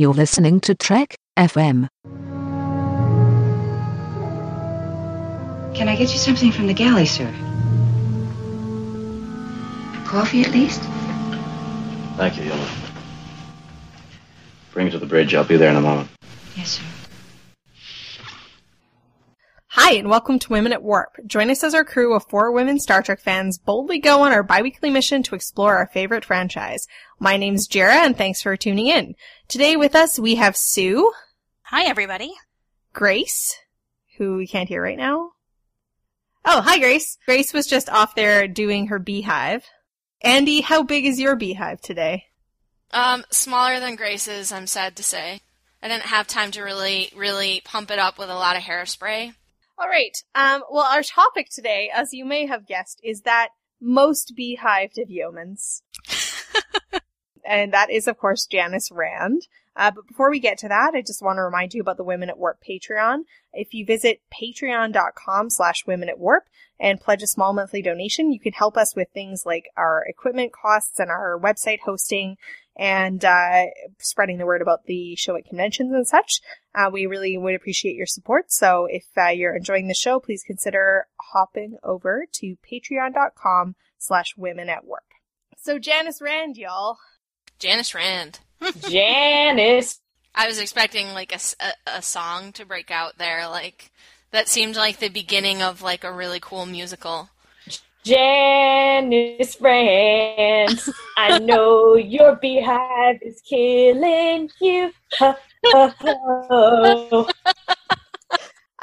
You're listening to Trek FM. Can I get you something from the galley, sir? Coffee, at least? Thank you, Yeoman. Bring it to the bridge. I'll be there in a moment. Yes, sir. Hi, and welcome to Women at Warp. Join us as our crew of four women Star Trek fans boldly go on our biweekly mission to explore our favorite franchise. My name's Jarrah, and thanks for tuning in. Today with us, we have Sue. Hi, everybody. Grace, who we can't hear right now. Oh, hi, Grace. Grace was just off there doing her beehive. Andi, how big is your beehive today? Um, smaller than Grace's, I'm sad to say. I didn't have time to really, really pump it up with a lot of hairspray. All right. Um, well, our topic today, as you may have guessed, is that most beehived of yeomans. and that is, of course, Janice Rand. Uh, but before we get to that, I just want to remind you about the Women at Warp Patreon. If you visit patreon.com slash women at warp and pledge a small monthly donation, you can help us with things like our equipment costs and our website hosting and uh, spreading the word about the show at conventions and such. Uh, we really would appreciate your support. So if uh, you're enjoying the show, please consider hopping over to patreon.com slash women at warp. So Janice Rand, y'all. Janice Rand. Janice. I was expecting like a a song to break out there. Like that seemed like the beginning of like a really cool musical. Janice Rand. I know your beehive is killing you. Ha, ha, ha.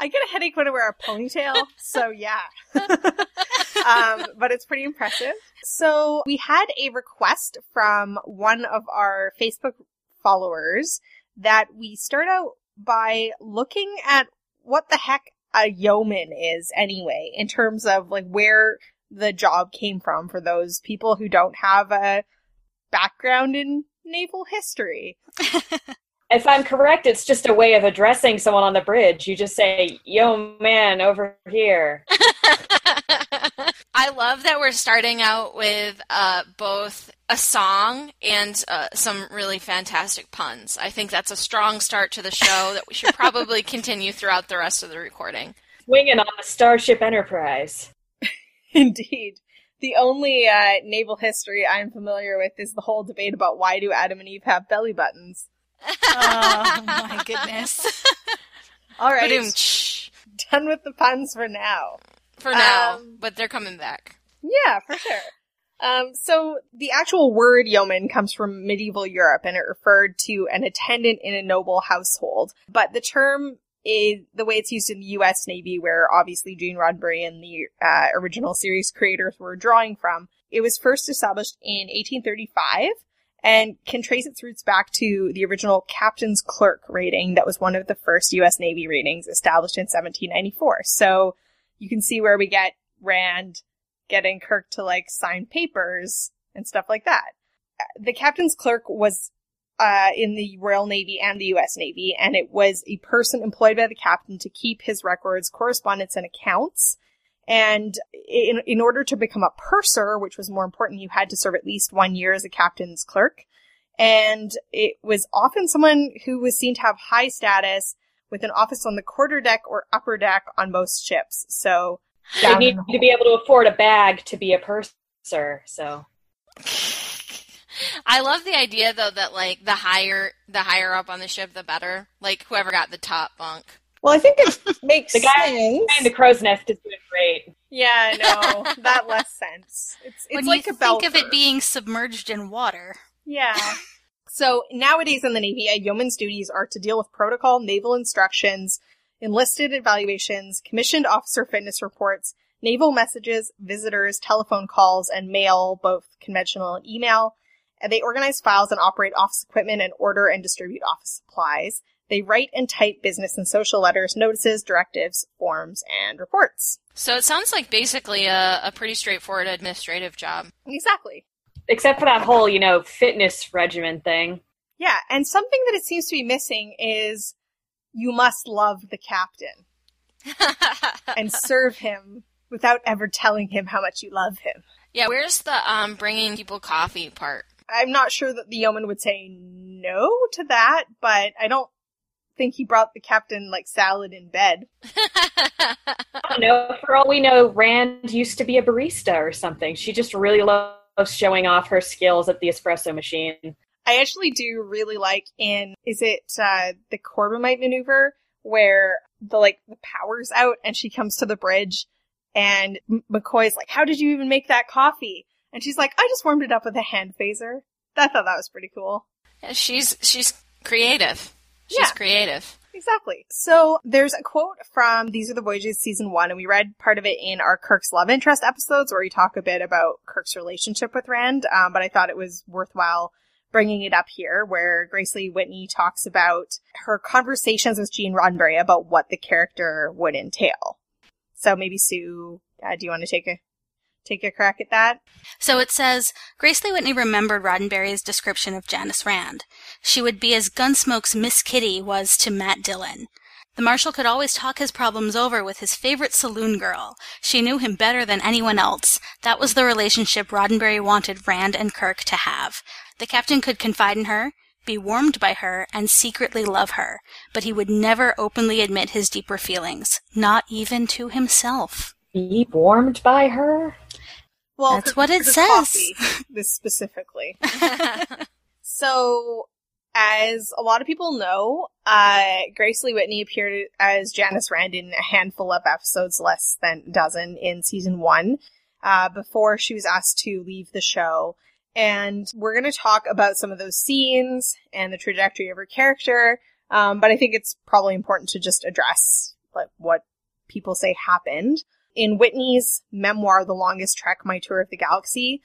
I get a headache when I wear a ponytail, so yeah. um, but it's pretty impressive. So we had a request from one of our Facebook followers that we start out by looking at what the heck a yeoman is anyway, in terms of like where the job came from for those people who don't have a background in naval history. If I'm correct, it's just a way of addressing someone on the bridge. You just say, yo, man, over here. I love that we're starting out with uh, both a song and uh, some really fantastic puns. I think that's a strong start to the show that we should probably continue throughout the rest of the recording. Swinging on the Starship Enterprise. Indeed. The only uh, naval history I'm familiar with is the whole debate about why do Adam and Eve have belly buttons. oh my goodness. All right, Ba-doom-tsh. done with the puns for now. For now, Um, but they're coming back. Yeah, for sure. Um, so the actual word yeoman comes from medieval Europe and it referred to an attendant in a noble household. But the term is the way it's used in the U.S. Navy, where obviously Gene Roddenberry and the uh, original series creators were drawing from. It was first established in 1835 and can trace its roots back to the original captain's clerk rating that was one of the first U.S. Navy ratings established in 1794. So you can see where we get Rand getting Kirk to like sign papers and stuff like that. The captain's clerk was uh, in the Royal Navy and the U.S. Navy, and it was a person employed by the captain to keep his records, correspondence, and accounts. And in, in order to become a purser, which was more important, you had to serve at least one year as a captain's clerk. And it was often someone who was seen to have high status with an office on the quarter deck or upper deck on most ships. So You down need the to be able to afford a bag to be a purser, so. I love the idea though that like the higher the higher up on the ship the better. Like whoever got the top bunk. Well, I think it makes The guy sense. behind the crow's nest is doing great. Yeah, no, that less sense. It's it's when like you a think of belter. it being submerged in water. yeah. So nowadays in the Navy, a yeoman's duties are to deal with protocol, naval instructions, enlisted evaluations, commissioned officer fitness reports, naval messages, visitors, telephone calls, and mail, both conventional and email. And they organize files and operate office equipment and order and distribute office supplies. They write and type business and social letters, notices, directives, forms, and reports. So it sounds like basically a, a pretty straightforward administrative job. Exactly. Except for that whole, you know, fitness regimen thing. Yeah, and something that it seems to be missing is you must love the captain and serve him without ever telling him how much you love him. yeah, where's the um bringing people coffee part? I'm not sure that the yeoman would say no to that, but I don't think he brought the captain like salad in bed. I don't know. For all we know, Rand used to be a barista or something. She just really loves showing off her skills at the espresso machine. I actually do really like in is it uh the Corbomite maneuver where the like the power's out and she comes to the bridge and McCoy's like, "How did you even make that coffee?" And she's like, "I just warmed it up with a hand phaser." I thought that was pretty cool. Yeah, she's she's creative. She's Yeah. creative. Exactly. So there's a quote from These Are the Voyages season one, and we read part of it in our Kirk's love interest episodes where we talk a bit about Kirk's relationship with Rand. Um, but I thought it was worthwhile bringing it up here where Grace Lee Whitney talks about her conversations with Gene Roddenberry about what the character would entail. So maybe Sue, uh, do you want to take a take a crack at that? So it says Grace Lee Whitney remembered Roddenberry's description of Janice Rand. She would be as Gunsmoke's Miss Kitty was to Matt Dillon. The Marshal could always talk his problems over with his favorite saloon girl. She knew him better than anyone else. That was the relationship Roddenberry wanted Rand and Kirk to have. The captain could confide in her, be warmed by her, and secretly love her, but he would never openly admit his deeper feelings, not even to himself. Be warmed by her? Well, That's what it says. coffee, this specifically. So, as a lot of people know, uh, Grace Lee Whitney appeared as Janice Rand in a handful of episodes, less than a dozen, in season one, uh, before she was asked to leave the show. And we're going to talk about some of those scenes and the trajectory of her character. Um, but I think it's probably important to just address like what people say happened. In Whitney's memoir, The Longest Trek, My Tour of the Galaxy,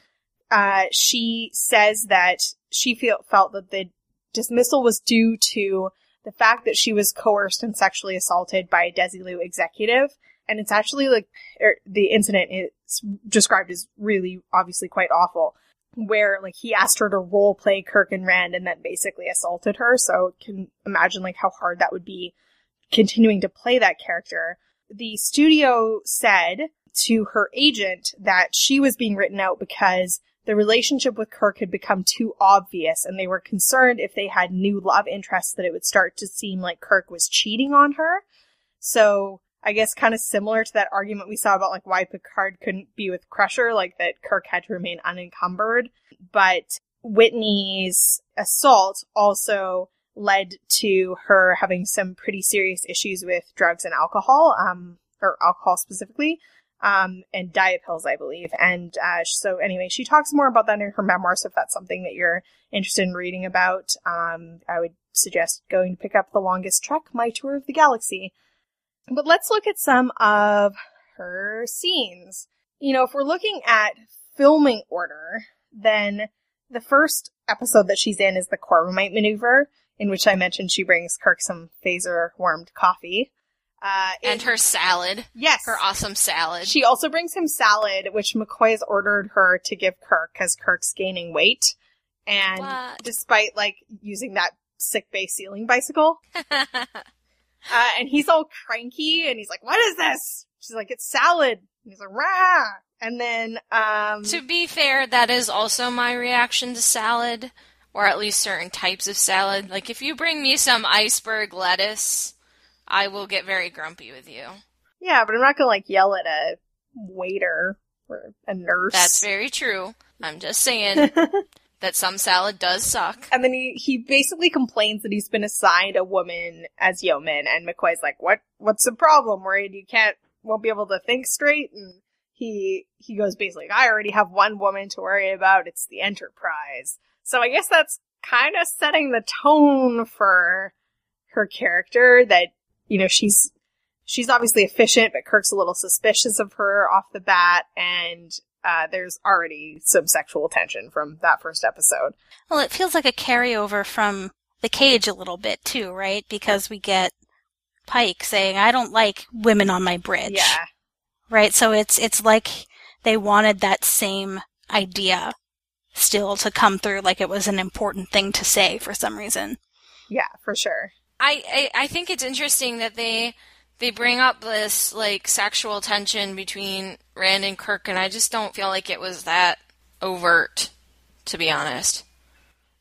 uh, she says that she feel, felt that the dismissal was due to the fact that she was coerced and sexually assaulted by a Desilu executive. And it's actually like, er, the incident is described as really obviously quite awful, where like he asked her to role play Kirk and Rand and then basically assaulted her. So can imagine like how hard that would be continuing to play that character. The studio said to her agent that she was being written out because the relationship with Kirk had become too obvious and they were concerned if they had new love interests that it would start to seem like Kirk was cheating on her. So I guess kind of similar to that argument we saw about like why Picard couldn't be with Crusher, like that Kirk had to remain unencumbered. But Whitney's assault also led to her having some pretty serious issues with drugs and alcohol, um, or alcohol specifically, um, and diet pills, I believe. And uh, so, anyway, she talks more about that in her memoir. So, if that's something that you're interested in reading about, um, I would suggest going to pick up The Longest Trek, My Tour of the Galaxy. But let's look at some of her scenes. You know, if we're looking at filming order, then the first episode that she's in is the Corbomite maneuver, in which I mentioned she brings Kirk some phaser warmed coffee. Uh, and it- her salad. yes, Her awesome salad. she also brings him salad, which McCoy has ordered her to give Kirk because Kirk's gaining weight. And What? despite like using that sick bay ceiling bicycle, uh, and he's all cranky and he's like, what is this? She's like, it's salad. And he's like, rah. And then, um, to be fair, that is also my reaction to salad, or at least certain types of salad. Like if you bring me some iceberg lettuce, I will get very grumpy with you. yeah, but I'm not gonna like yell at a waiter or a nurse. That's very true. I'm just saying that some salad does suck. And then he, he basically complains that he's been assigned a woman as yeoman, and McCoy's like, "What? What's the problem? Worried you can't, won't be able to think straight?" And he he goes basically, "I already have one woman to worry about. It's the Enterprise." So I guess that's kind of setting the tone for her character. That you know she's she's obviously efficient, but Kirk's a little suspicious of her off the bat, and uh, there's already some sexual tension from that first episode. Well, it feels like a carryover from the cage a little bit too, right? Because we get Pike saying, "I don't like women on my bridge." Yeah. Right? So it's it's like they wanted that same idea still to come through like it was an important thing to say for some reason. Yeah, for sure. I, I I think it's interesting that they they bring up this like sexual tension between Rand and Kirk, and I just don't feel like it was that overt, to be honest.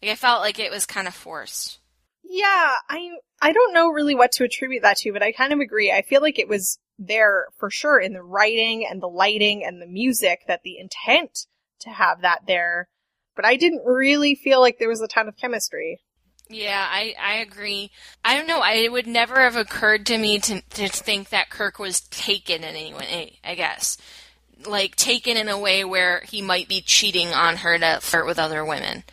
Like I felt like it was kind of forced. Yeah, I I don't know really what to attribute that to, but I kind of agree. I feel like it was there for sure in the writing and the lighting and the music that the intent to have that there, but I didn't really feel like there was a ton of chemistry. Yeah, I, I agree. I don't know. I, it would never have occurred to me to, to think that Kirk was taken in any way, I guess. Like, taken in a way where he might be cheating on her to flirt with other women.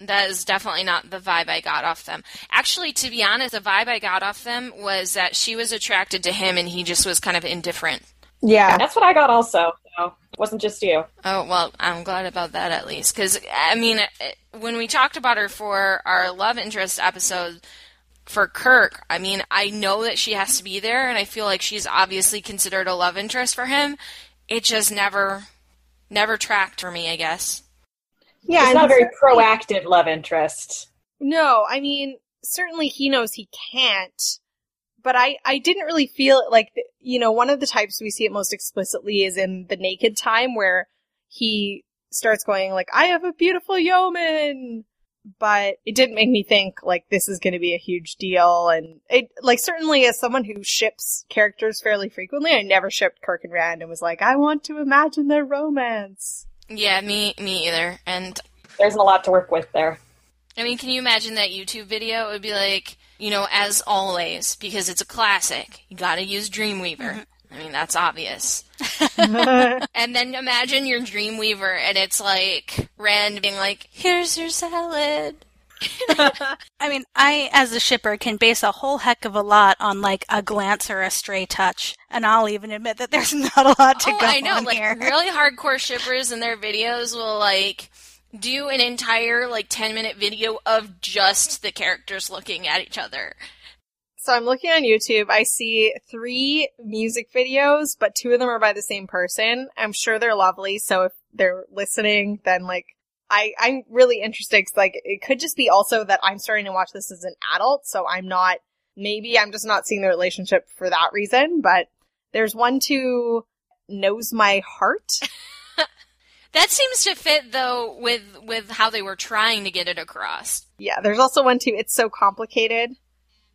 That is definitely not the vibe I got off them. Actually, to be honest, the vibe I got off them was that she was attracted to him and he just was kind of indifferent. Yeah. That's what I got also. So it wasn't just you. Oh, well, I'm glad about that at least. Because, I mean, it- when we talked about her for our love interest episode for Kirk, I mean, I know that she has to be there, and I feel like she's obviously considered a love interest for him. It just never, never tracked for me, I guess. Yeah, It's not a very proactive love interest. No, I mean, certainly he knows he can't, but I, I didn't really feel it like, you know, one of the types we see it most explicitly is in the naked time where he starts going like, I have a beautiful yeoman, but it didn't make me think like this is going to be a huge deal. And it, like, certainly as someone who ships characters fairly frequently, I never shipped Kirk and Rand and was like, I want to imagine their romance. Yeah, me, me either. And There's a lot to work with there. I mean, can you imagine that YouTube video? It would be like, you know, as always, because it's a classic. You gotta use Dreamweaver. Mm-hmm. I mean, that's obvious. and then imagine your Dreamweaver and it's like Rand being like, here's your salad. I mean, I, as a shipper, can base a whole heck of a lot on like a glance or a stray touch, and I'll even admit that there's not a lot to oh, go I know. on Like here. really hardcore shippers in their videos will like do an entire like 10 minute video of just the characters looking at each other. So I'm looking on YouTube. I see three music videos, but two of them are by the same person. I'm sure they're lovely. So if they're listening, then like, I, I'm really interested because like, it could just be also that I'm starting to watch this as an adult. So I'm not, maybe I'm just not seeing the relationship for that reason, but there's one to knows my heart. That seems to fit though with with how they were trying to get it across. Yeah. There's also one too. it's so complicated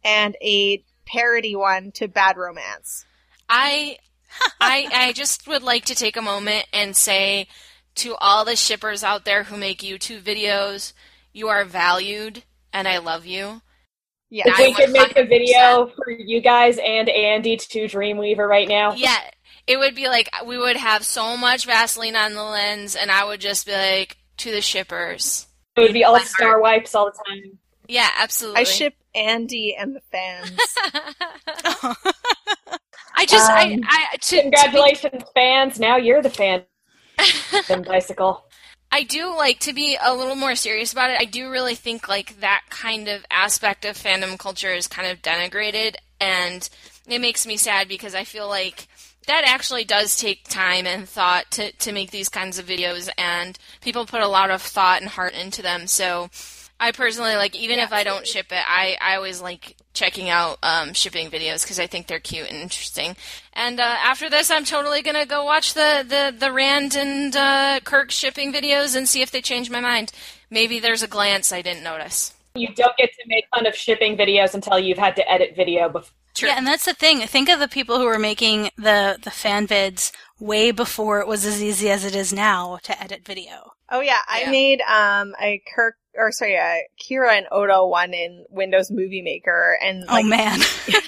and a parody one to bad romance. I I I just would like to take a moment and say to all the shippers out there who make YouTube videos, you are valued and I love you. Yeah. If we could make a video for you guys and Andi to Dreamweaver right now. Yeah, it would be like we would have so much Vaseline on the lens and I would just be like to the shippers. It would be all My star wipes all the time. Yeah, absolutely. I ship Andi and the fans. I just I Um, I to, to be Congratulations, fans. Now you're the fan. and bicycle. I do like to be a little more serious about it. I do really think like that kind of aspect of fandom culture is kind of denigrated and it makes me sad because I feel like that actually does take time and thought to, to make these kinds of videos and people put a lot of thought and heart into them. So I personally like even if I don't ship it, I, I always like checking out um, shipping videos because I think they're cute and interesting. And uh, after this, I'm totally gonna go watch the the, the Rand and uh, Kirk shipping videos and see if they change my mind. Maybe there's a glance I didn't notice. You don't get to make fun of shipping videos until you've had to edit video before. True. Yeah, and that's the thing. Think of the people who were making the the fan vids way before it was as easy as it is now to edit video. Oh yeah, I Yeah. made um a Kirk or sorry, a Kira and Odo one in Windows Movie Maker and like oh man.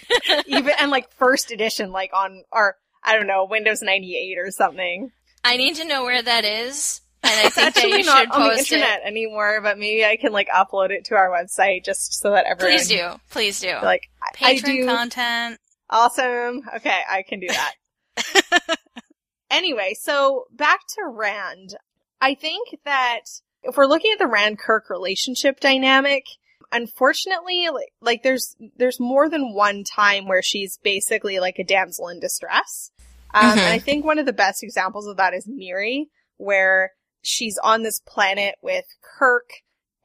even and like first edition like on or I don't know, Windows 98 or something. I need to know where that is, and I think that Actually you not should on the post internet it. anymore, but maybe I can like upload it to our website just so that everyone Please do, please do. like I, I Patron do content. awesome. Okay, I can do that. anyway, so back to Rand. I think that if we're looking at the Rand Kirk relationship dynamic, unfortunately, like, like there's there's more than one time where she's basically like a damsel in distress. Um, Mhm. And I think one of the best examples of that is Miri, where she's on this planet with Kirk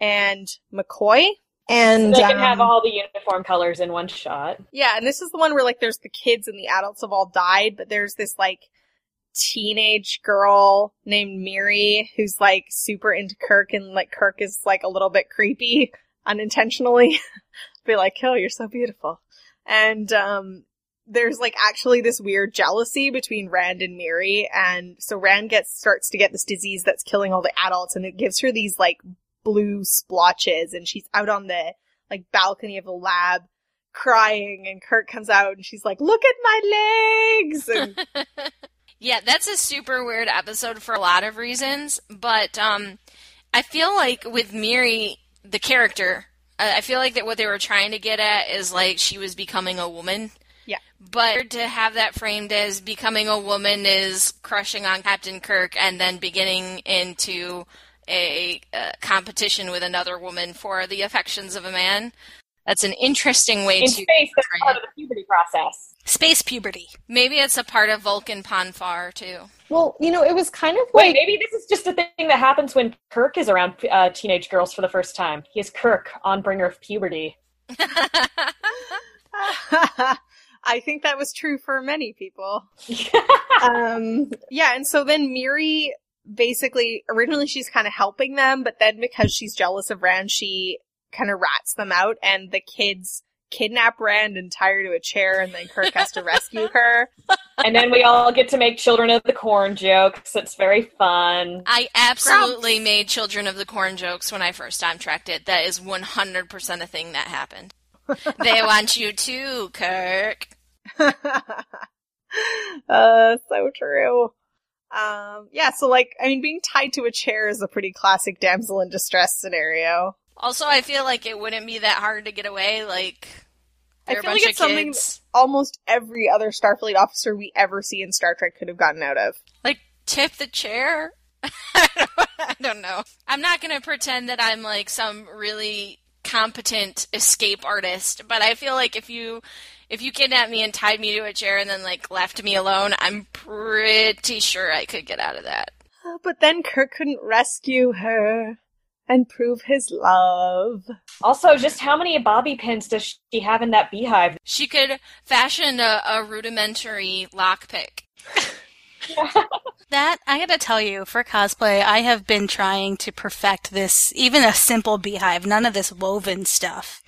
and McCoy. And They can have um, all the uniform colors in one shot. yeah, and this is the one where like there's the kids and the adults have all died, but there's this like teenage girl named Miri who's like super into Kirk and like Kirk is like a little bit creepy unintentionally. Be like, oh, you're so beautiful. And, um, there's like actually this weird jealousy between Rand and Miri. And so Rand gets, starts to get this disease that's killing all the adults and it gives her these like blue splotches and she's out on the like balcony of the lab crying and Kirk comes out and she's like, look at my legs! And Yeah, that's a super weird episode for a lot of reasons, but um, I feel like with Miri, the character, I I feel like that what they were trying to get at is like she was becoming a woman. Yeah. But to have that framed as becoming a woman is crushing on Captain Kirk and then beginning into a, uh competition with another woman for the affections of a man. That's an interesting way In to space, that's part it. of the puberty process. Space puberty. Maybe it's a part of Vulcan Pon farr too. Well, you know, it was kind of Wait, like maybe this is just a thing that happens when Kirk is around uh, teenage girls for the first time. He is Kirk, on bringer of puberty. I think that was true for many people. um, yeah, and so then Miri basically, originally she's kind of helping them, but then because she's jealous of Rand, she kind of rats them out, and the kids kidnap Rand and tie her to a chair, and then Kirk has to rescue her. and then we all get to make children of the corn jokes. It's very fun. I absolutely made Children of the Corn jokes when I first time tracked it. That is 100% a thing that happened. they want you too, Kirk. uh, so true. Um, yeah, so like, I mean, being tied to a chair is a pretty classic damsel in distress scenario. Also, I feel like it wouldn't be that hard to get away. Like, I feel bunch like it's something almost every other Starfleet officer we ever see in Star Trek could have gotten out of. Like, tip the chair? I don't know. I'm not going to pretend that I'm like some really competent escape artist, but I feel like if you if you kidnapped me and tied me to a chair and then like left me alone, I'm pretty sure I could get out of that. Ah, but then Kirk couldn't rescue her and prove his love. Also, just how many bobby pins does she have in that beehive? She could fashion a, a rudimentary lockpick. That, I gotta tell you, for cosplay, I have been trying to perfect this, even a simple beehive, none of this woven stuff.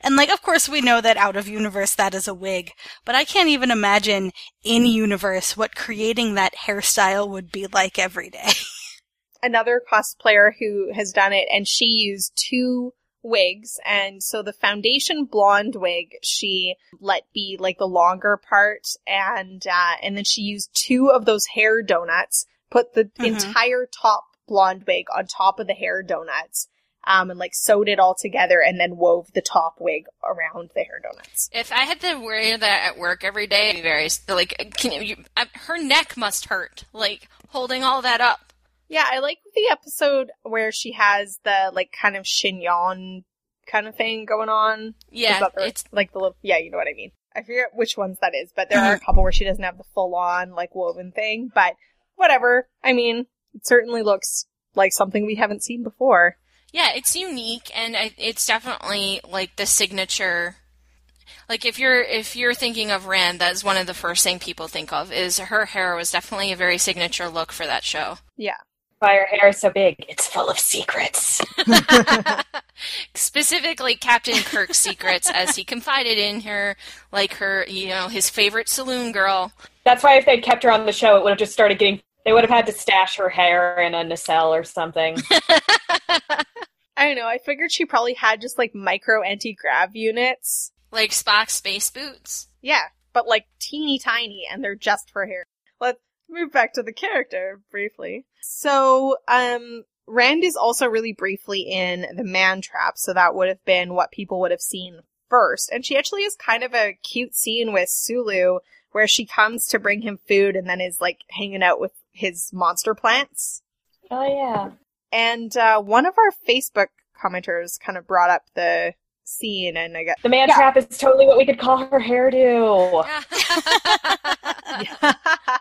And like, of course we know that out of universe that is a wig, but I can't even imagine in universe what creating that hairstyle would be like every day. Another cosplayer who has done it, and she used two wigs, and so the foundation blonde wig she let be like the longer part, and uh, and then she used two of those hair donuts, put the Mhm. entire top blonde wig on top of the hair donuts. Um, and like sewed it all together and then wove the top wig around the hair donuts. If I had to wear that at work every day, it'd be very like. Can you, I, her neck must hurt, like holding all that up. Yeah, I like the episode where she has the like kind of chignon kind of thing going on. Yeah, the- it's like the little, yeah, you know what I mean. I forget which ones that is, but there are a couple where she doesn't have the full on like woven thing, but whatever. I mean, it certainly looks like something we haven't seen before. Yeah, it's unique and it's definitely like the signature. Like if you're if you're thinking of Rand, that's one of the first thing people think of. Is her hair was definitely a very signature look for that show. Yeah. Why her hair is so big? It's full of secrets. Specifically, Captain Kirk's secrets, as he confided in her, like her, you know, his favorite saloon girl. That's why if they'd kept her on the show, it would have just started getting. They would have had to stash her hair in a nacelle or something. I don't know. I figured she probably had just like micro anti grav units. like Spock's space boots. Yeah, but like teeny tiny, and they're just for hair. Let's move back to the character briefly. So, um, Rand is also really briefly in the man trap, so that would have been what people would have seen first. And she actually has kind of a cute scene with Sulu where she comes to bring him food and then is like hanging out with his monster plants. oh yeah. And uh, one of our Facebook commenters kind of brought up the scene, and I got The man trap is totally what we could call her hairdo.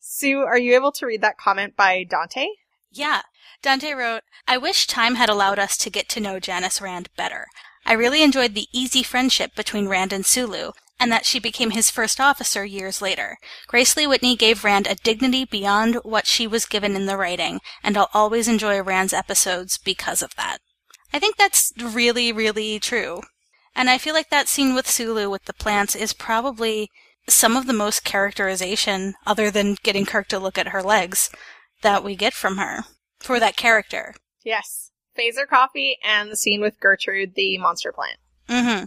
Sue, are you able to read that comment by Dante? Yeah. Dante wrote, I wish time had allowed us to get to know Janice Rand better. I really enjoyed the easy friendship between Rand and Sulu, and that she became his first officer years later. Grace Lee Whitney gave Rand a dignity beyond what she was given in the writing, and I'll always enjoy Rand's episodes because of that. I think that's really, really true. And I feel like that scene with Sulu with the plants is probably some of the most characterization, other than getting Kirk to look at her legs, that we get from her for that character. Yes. Phaser coffee and the scene with Gertrude, the monster plant. Mm-hmm.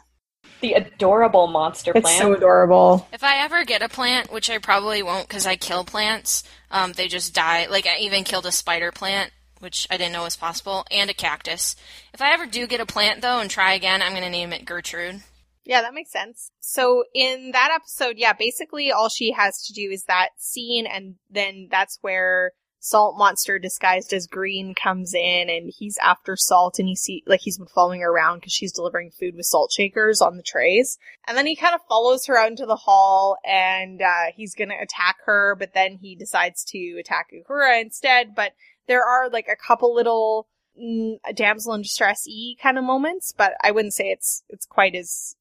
The adorable monster It's plant. so adorable. If I ever get a plant, which I probably won't because I kill plants, um, they just die. Like, I even killed a spider plant, which I didn't know was possible, and a cactus. If I ever do get a plant, though, and try again, I'm going to name it Gertrude. Yeah, that makes sense. So in that episode, yeah, basically all she has to do is that scene and then that's where Salt Monster disguised as Green comes in and he's after Salt and he see, like he's been following her around because she's delivering food with salt shakers on the trays. And then he kind of follows her out into the hall and, uh, he's gonna attack her, but then he decides to attack Uhura instead. But there are like a couple little, mm, damsel in distress e kind of moments, but I wouldn't say it's, it's quite as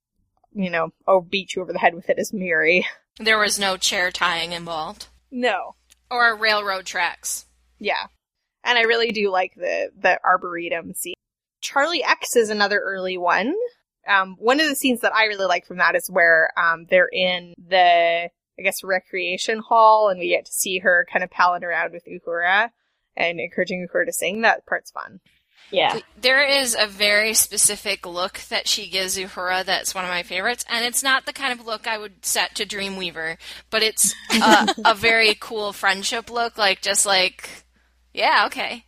you know, oh, beat you over the head with it as Miri. There was no chair tying involved. No. Or railroad tracks. Yeah. And I really do like the, the Arboretum scene. Charlie X is another early one. Um, one of the scenes that I really like from that is where, um, they're in the, I guess, recreation hall and we get to see her kind of palling around with Uhura and encouraging Uhura to sing. That part's fun. Yeah. There is a very specific look that she gives Uhura that's one of my favorites, and it's not the kind of look I would set to Dreamweaver, but it's a, a very cool friendship look, like just like, yeah, okay,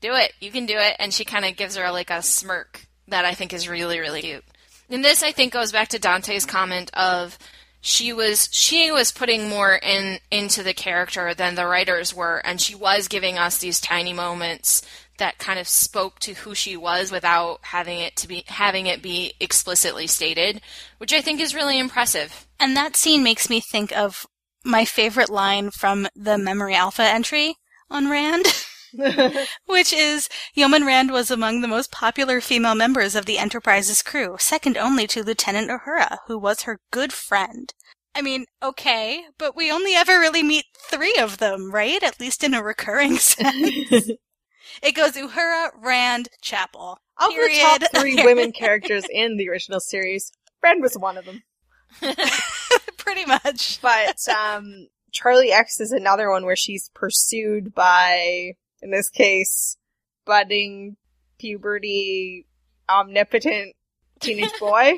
do it, you can do it, and she kind of gives her like a smirk that I think is really, really cute. And this, I think, goes back to Dante's comment of she was she was putting more in into the character than the writers were, and she was giving us these tiny moments that kind of spoke to who she was without having it to be having it be explicitly stated, which I think is really impressive. And that scene makes me think of my favorite line from the Memory Alpha entry on Rand, which is Yeoman Rand was among the most popular female members of the Enterprise's crew, second only to Lieutenant Uhura, who was her good friend. I mean, okay, but we only ever really meet three of them, right? At least in a recurring sense. it goes Uhura, Rand, Chapel. Of the top three women characters in the original series, Rand was one of them. Pretty much. But um, Charlie X is another one where she's pursued by, in this case, budding puberty omnipotent teenage boy.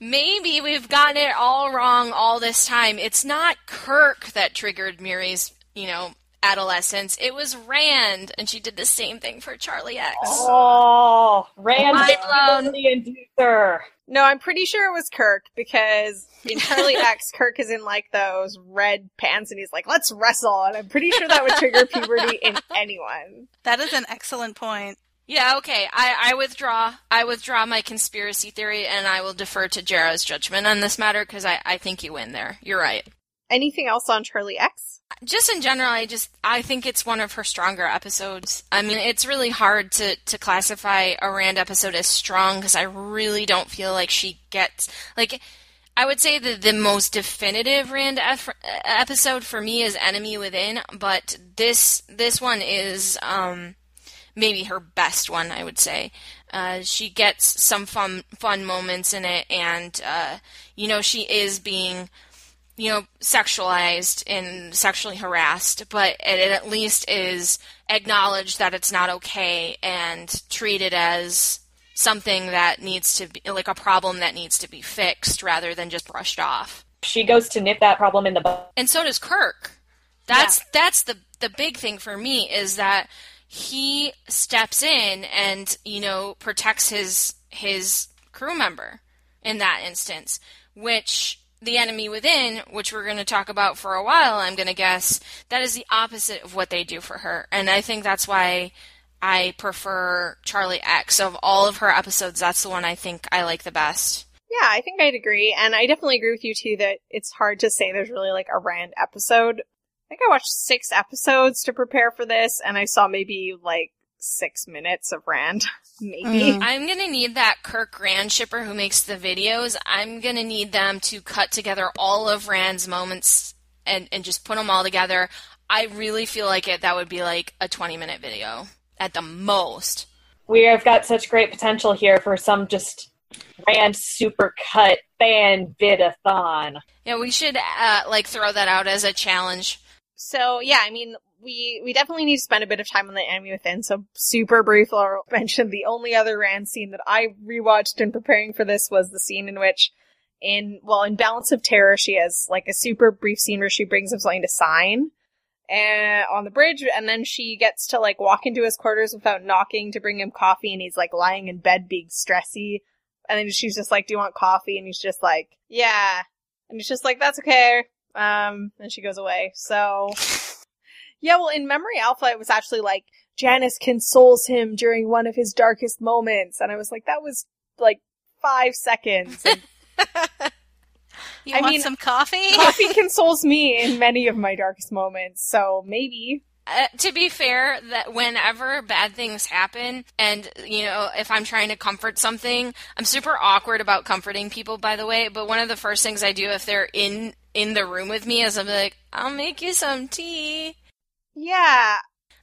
Maybe we've gotten it all wrong all this time. It's not Kirk that triggered Miri's, you know, adolescence. It was Rand, and she did the same thing for Charlie X. Oh, Rand Mind is the um, inducer. No, I'm pretty sure it was Kirk because in Charlie X, Kirk is in like those red pants and he's like, let's wrestle. And I'm pretty sure that would trigger puberty in anyone. That is an excellent point. Yeah, okay. I, I withdraw. I withdraw my conspiracy theory, and I will defer to Jarrah's judgment on this matter because I, I think you win there. You're right. Anything else on Charlie X? Just in general, I just I think it's one of her stronger episodes. I mean, it's really hard to to classify a Rand episode as strong because I really don't feel like she gets like. I would say that the most definitive Rand ef- episode for me is Enemy Within, but this this one is um, maybe her best one. I would say uh, she gets some fun fun moments in it, and uh, you know she is being you know, sexualized and sexually harassed, but it, it at least is acknowledged that it's not okay and treated as something that needs to be like a problem that needs to be fixed rather than just brushed off. She goes to nip that problem in the bud. And so does Kirk. That's that's the the big thing for me is that he steps in and, you know, protects his his crew member in that instance, which the enemy within, which we're going to talk about for a while, I'm going to guess, that is the opposite of what they do for her. And I think that's why I prefer Charlie X. Of all of her episodes, that's the one I think I like the best. Yeah, I think I'd agree. And I definitely agree with you too that it's hard to say there's really like a Rand episode. I think I watched six episodes to prepare for this and I saw maybe like six minutes of Rand, maybe. Mm. I'm gonna need that Kirk Rand shipper who makes the videos. I'm gonna need them to cut together all of Rand's moments and, and just put them all together. I really feel like it. That would be like a 20 minute video at the most. We have got such great potential here for some just Rand super cut fan vidathon. Yeah, we should uh, like throw that out as a challenge. So yeah, I mean, we we definitely need to spend a bit of time on the enemy within. So super brief, I'll mention the only other Rand scene that I rewatched in preparing for this was the scene in which, in well, in Balance of Terror, she has like a super brief scene where she brings him something to sign. And on the bridge, and then she gets to like walk into his quarters without knocking to bring him coffee, and he's like lying in bed being stressy. And then she's just like, "Do you want coffee?" And he's just like, "Yeah." And he's just like, "That's okay." Um, and she goes away. So, yeah, well, in Memory Alpha, it was actually like Janice consoles him during one of his darkest moments, and I was like, that was like five seconds. And You I want mean, some coffee? coffee consoles me in many of my darkest moments, so maybe. Uh, to be fair, that whenever bad things happen, and you know, if I'm trying to comfort something, I'm super awkward about comforting people. By the way, but one of the first things I do if they're in in the room with me is I'm like, I'll make you some tea. Yeah,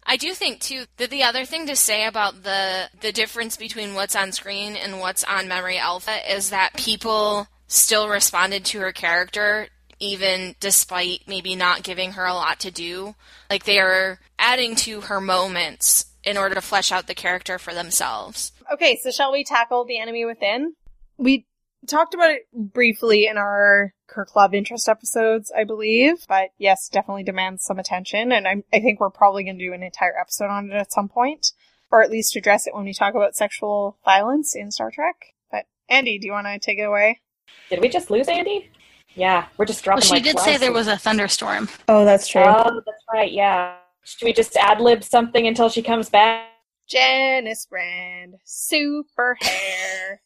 I do think too that the other thing to say about the the difference between what's on screen and what's on Memory Alpha is that people still responded to her character even despite maybe not giving her a lot to do. Like they are adding to her moments in order to flesh out the character for themselves. Okay, so shall we tackle the enemy within? We talked about it briefly in our Kirk Love interest episodes, I believe, but yes, definitely demands some attention, and I'm, I think we're probably going to do an entire episode on it at some point, or at least address it when we talk about sexual violence in Star Trek. But Andi, do you want to take it away? Did we just lose Andi? Yeah, we're just well, dropping. she like did say there was a thunderstorm. Oh, that's true. Oh, that's right. Yeah. Should we just ad lib something until she comes back? Janice Rand, super hair.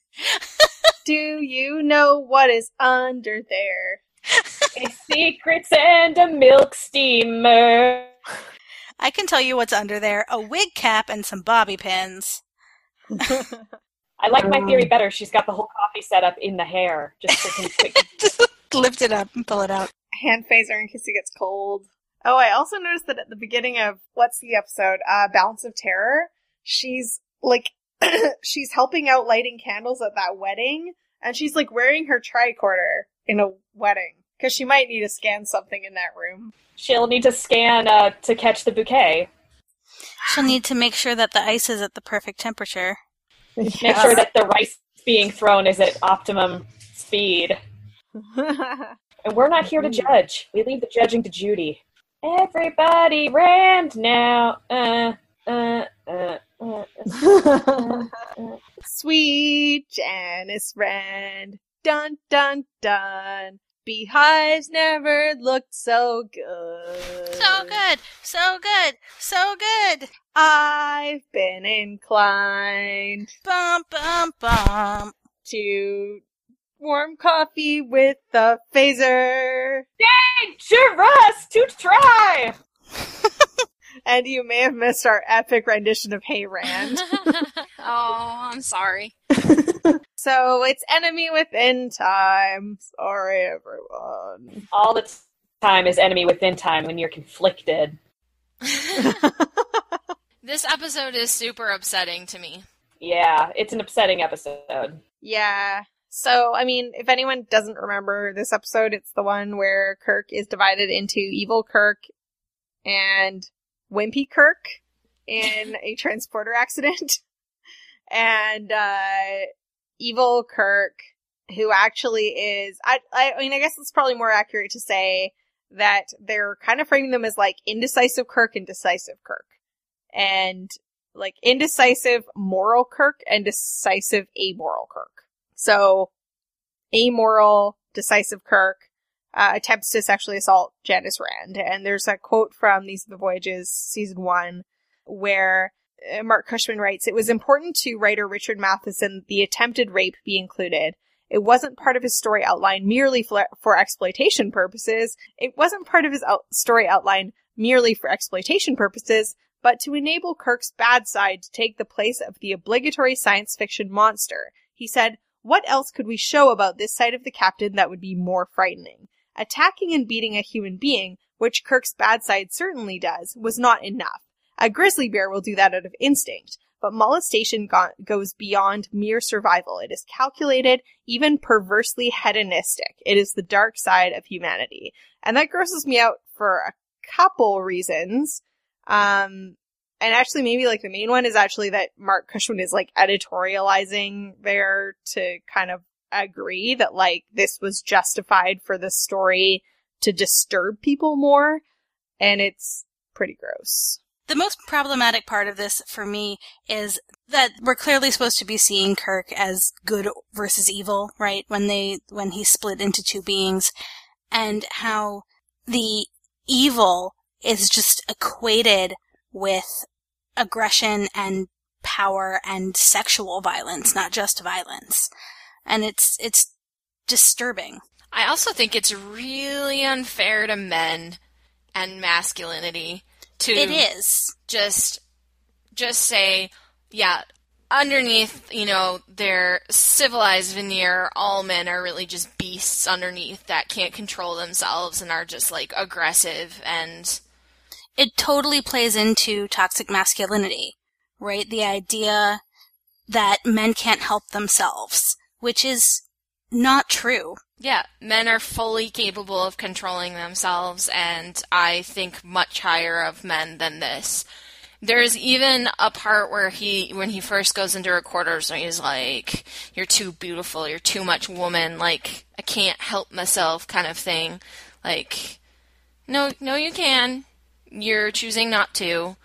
do you know what is under there? A secrets and a milk steamer. I can tell you what's under there: a wig cap and some bobby pins. I like my theory um, better. She's got the whole coffee set up in the hair. Just for some quick. Just lift it up and pull it out. hand phaser in case he gets cold. Oh, I also noticed that at the beginning of what's the episode, uh, Balance of Terror, she's like, she's helping out lighting candles at that wedding, and she's like wearing her tricorder in a wedding because she might need to scan something in that room. She'll need to scan uh, to catch the bouquet. She'll need to make sure that the ice is at the perfect temperature. Make sure that the rice being thrown is at optimum speed. And we're not here to judge. We leave the judging to Judy. Everybody Rand now. Uh, uh, uh, uh, uh, uh. Sweet Janice Rand, dun dun dun. Beehives never looked so good. So good, so good, so good. I've been inclined Bum bum bum. to warm coffee with the phaser. Dangerous to try! And you may have missed our epic rendition of Hey Rand. oh, I'm sorry. so it's enemy within time. Sorry, everyone. All the time is enemy within time when you're conflicted. This episode is super upsetting to me. Yeah, it's an upsetting episode. Yeah. So, I mean, if anyone doesn't remember this episode, it's the one where Kirk is divided into evil Kirk and wimpy Kirk in a transporter accident. and, uh, evil Kirk, who actually is, I, I mean, I guess it's probably more accurate to say that they're kind of framing them as like indecisive Kirk and decisive Kirk. And like indecisive moral Kirk and decisive amoral Kirk. So, amoral, decisive Kirk uh, attempts to sexually assault Janice Rand. And there's a quote from These Are the Voyages, season one, where uh, Marc Cushman writes, It was important to writer Richard Matheson the attempted rape be included. It wasn't part of his story outline merely for, for exploitation purposes. It wasn't part of his out- story outline merely for exploitation purposes, but to enable Kirk's bad side to take the place of the obligatory science fiction monster. He said, What else could we show about this side of the captain that would be more frightening? Attacking and beating a human being, which Kirk's bad side certainly does, was not enough. A grizzly bear will do that out of instinct, but molestation go- goes beyond mere survival. It is calculated, even perversely hedonistic. It is the dark side of humanity. And that grosses me out for a couple reasons. Um, and actually maybe like the main one is actually that Marc Cushman is like editorializing there to kind of agree that like this was justified for the story to disturb people more. And it's pretty gross. The most problematic part of this for me is that we're clearly supposed to be seeing Kirk as good versus evil, right? When they, when he's split into two beings and how the evil is just equated with aggression and power and sexual violence, not just violence. And it's, it's disturbing. I also think it's really unfair to men and masculinity to It is. just just say, yeah, underneath, you know, their civilized veneer, all men are really just beasts underneath that can't control themselves and are just like aggressive and it totally plays into toxic masculinity, right? The idea that men can't help themselves, which is not true. yeah, men are fully capable of controlling themselves and I think much higher of men than this. There's even a part where he, when he first goes into her quarters, and he's like, "You're too beautiful. You're too much woman. Like I can't help myself," kind of thing. Like, no, no, you can. You're choosing not to.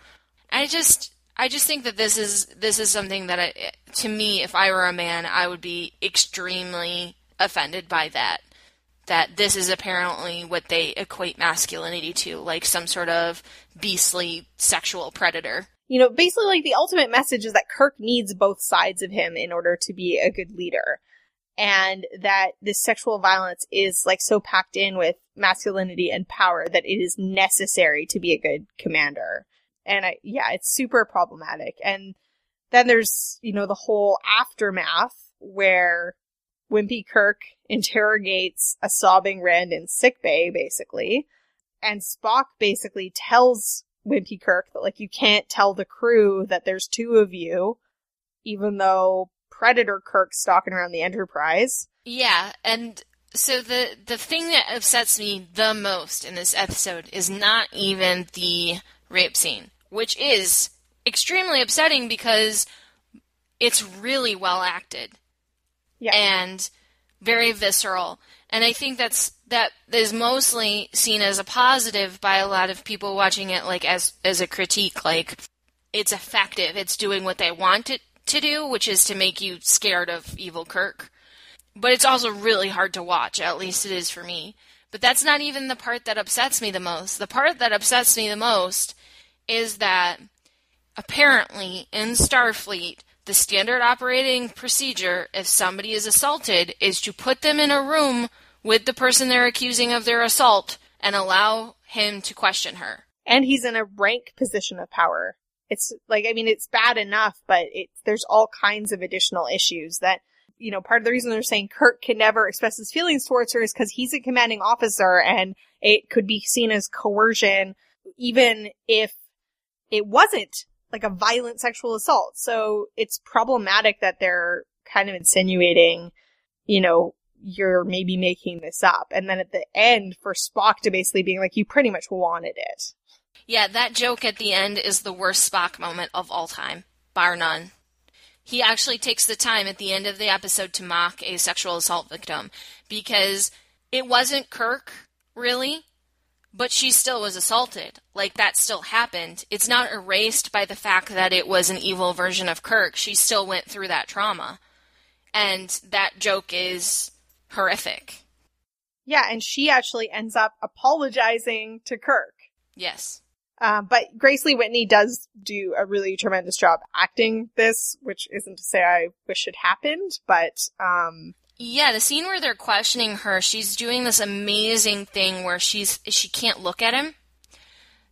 I just, I just think that this is this is something that, I, to me, if I were a man, I would be extremely offended by that. That this is apparently what they equate masculinity to, like some sort of beastly sexual predator. You know, basically like the ultimate message is that Kirk needs both sides of him in order to be a good leader. And that this sexual violence is like so packed in with masculinity and power that it is necessary to be a good commander. And I, yeah, it's super problematic. And then there's, you know, the whole aftermath where Wimpy Kirk interrogates a sobbing Rand in sickbay, basically. And Spock basically tells Wimpy Kirk that, like, you can't tell the crew that there's two of you, even though Predator Kirk stalking around the Enterprise. Yeah, and so the the thing that upsets me the most in this episode is not even the rape scene, which is extremely upsetting because it's really well acted Yeah. and very visceral. And I think that's that is mostly seen as a positive by a lot of people watching it like as as a critique like it's effective. It's doing what they want it to do, which is to make you scared of evil Kirk. But it's also really hard to watch, at least it is for me. But that's not even the part that upsets me the most. The part that upsets me the most is that apparently in Starfleet, the standard operating procedure if somebody is assaulted is to put them in a room with the person they're accusing of their assault and allow him to question her. And he's in a rank position of power. It's like, I mean, it's bad enough, but it, there's all kinds of additional issues that, you know, part of the reason they're saying Kirk can never express his feelings towards her is because he's a commanding officer and it could be seen as coercion, even if it wasn't like a violent sexual assault. So it's problematic that they're kind of insinuating, you know, you're maybe making this up. And then at the end for Spock to basically being like, you pretty much wanted it. Yeah, that joke at the end is the worst Spock moment of all time, bar none. He actually takes the time at the end of the episode to mock a sexual assault victim because it wasn't Kirk, really, but she still was assaulted. Like, that still happened. It's not erased by the fact that it was an evil version of Kirk. She still went through that trauma. And that joke is horrific. Yeah, and she actually ends up apologizing to Kirk. Yes. Um, but Grace Lee Whitney does do a really tremendous job acting this, which isn't to say I wish it happened, but um, Yeah, the scene where they're questioning her, she's doing this amazing thing where she's she can't look at him.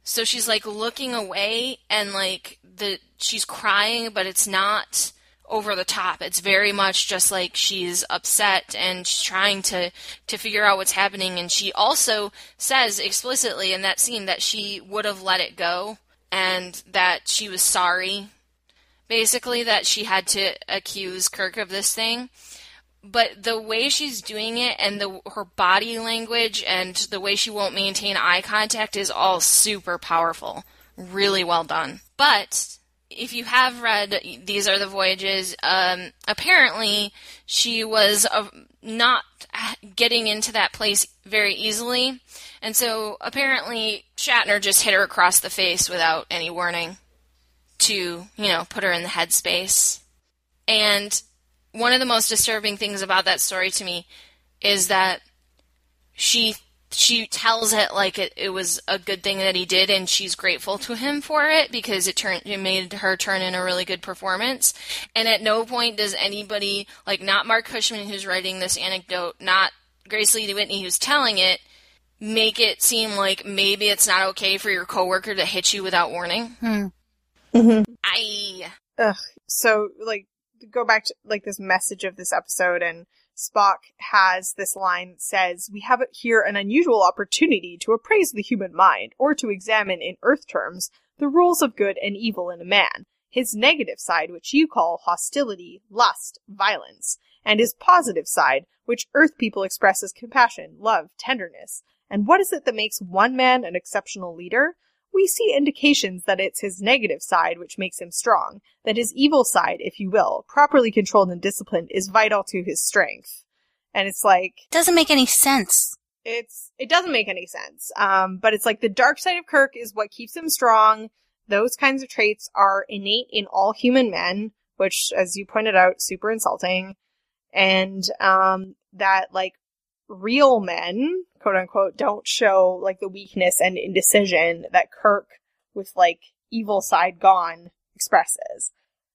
So she's like looking away and like the she's crying, but it's not over the top. It's very much just like she's upset and she's trying to to figure out what's happening and she also says explicitly in that scene that she would have let it go and that she was sorry basically that she had to accuse Kirk of this thing. But the way she's doing it and the her body language and the way she won't maintain eye contact is all super powerful. Really well done. But if you have read These Are the Voyages, um, apparently she was uh, not getting into that place very easily. And so apparently Shatner just hit her across the face without any warning to, you know, put her in the headspace. And one of the most disturbing things about that story to me is that she she tells it like it, it was a good thing that he did and she's grateful to him for it because it turned it made her turn in a really good performance and at no point does anybody like not marc cushman who's writing this anecdote not grace lee whitney who's telling it make it seem like maybe it's not okay for your coworker to hit you without warning Hmm. Mm-hmm. i Ugh. So, like, go back to like this message of this episode, and Spock has this line that says, "We have here an unusual opportunity to appraise the human mind, or to examine in Earth terms the rules of good and evil in a man." His negative side, which you call hostility, lust, violence, and his positive side, which Earth people express as compassion, love, tenderness. And what is it that makes one man an exceptional leader? We see indications that it's his negative side which makes him strong, that his evil side, if you will, properly controlled and disciplined, is vital to his strength. And it's like, Doesn't make any sense. it's, it doesn't make any sense. Um, but it's like the dark side of Kirk is what keeps him strong. Those kinds of traits are innate in all human men, which, as you pointed out, super insulting. And, um, that like real men, quote unquote, don't show like the weakness and indecision that Kirk with like evil side gone expresses.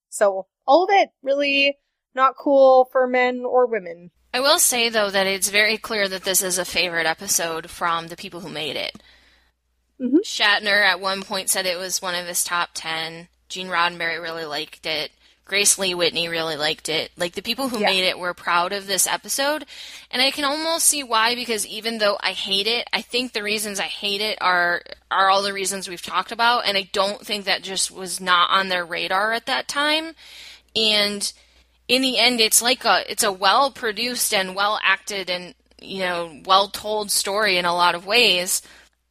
So all of it really not cool for men or women. I will say though that it's very clear that this is a favorite episode from the people who made it. Mhm. Shatner at one point said it was one of his top ten. Gene Roddenberry really liked it. Grace Lee Whitney really liked it. Like the people who Yeah. made it were proud of this episode, and I can almost see why because even though I hate it, I think the reasons I hate it are are all the reasons we've talked about, and I don't think that just was not on their radar at that time. And in the end it's like a it's a well produced and well acted and you know well told story in a lot of ways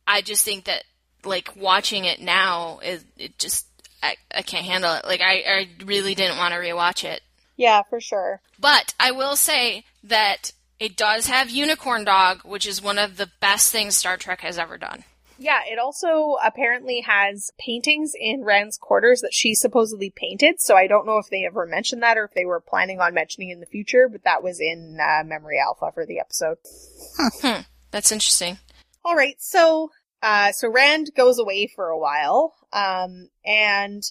i just think that like watching it now it, it just I, I can't handle it like I, I really didn't want to rewatch it Yeah, for sure. but i will say that it does have unicorn dog which is one of the best things star trek has ever done Yeah, it also apparently has paintings in Rand's quarters that she supposedly painted. So I don't know if they ever mentioned that or if they were planning on mentioning in the future, but that was in uh, Memory Alpha for the episode. Hmm. That's interesting All right, so uh, so Rand goes away for a while, um, and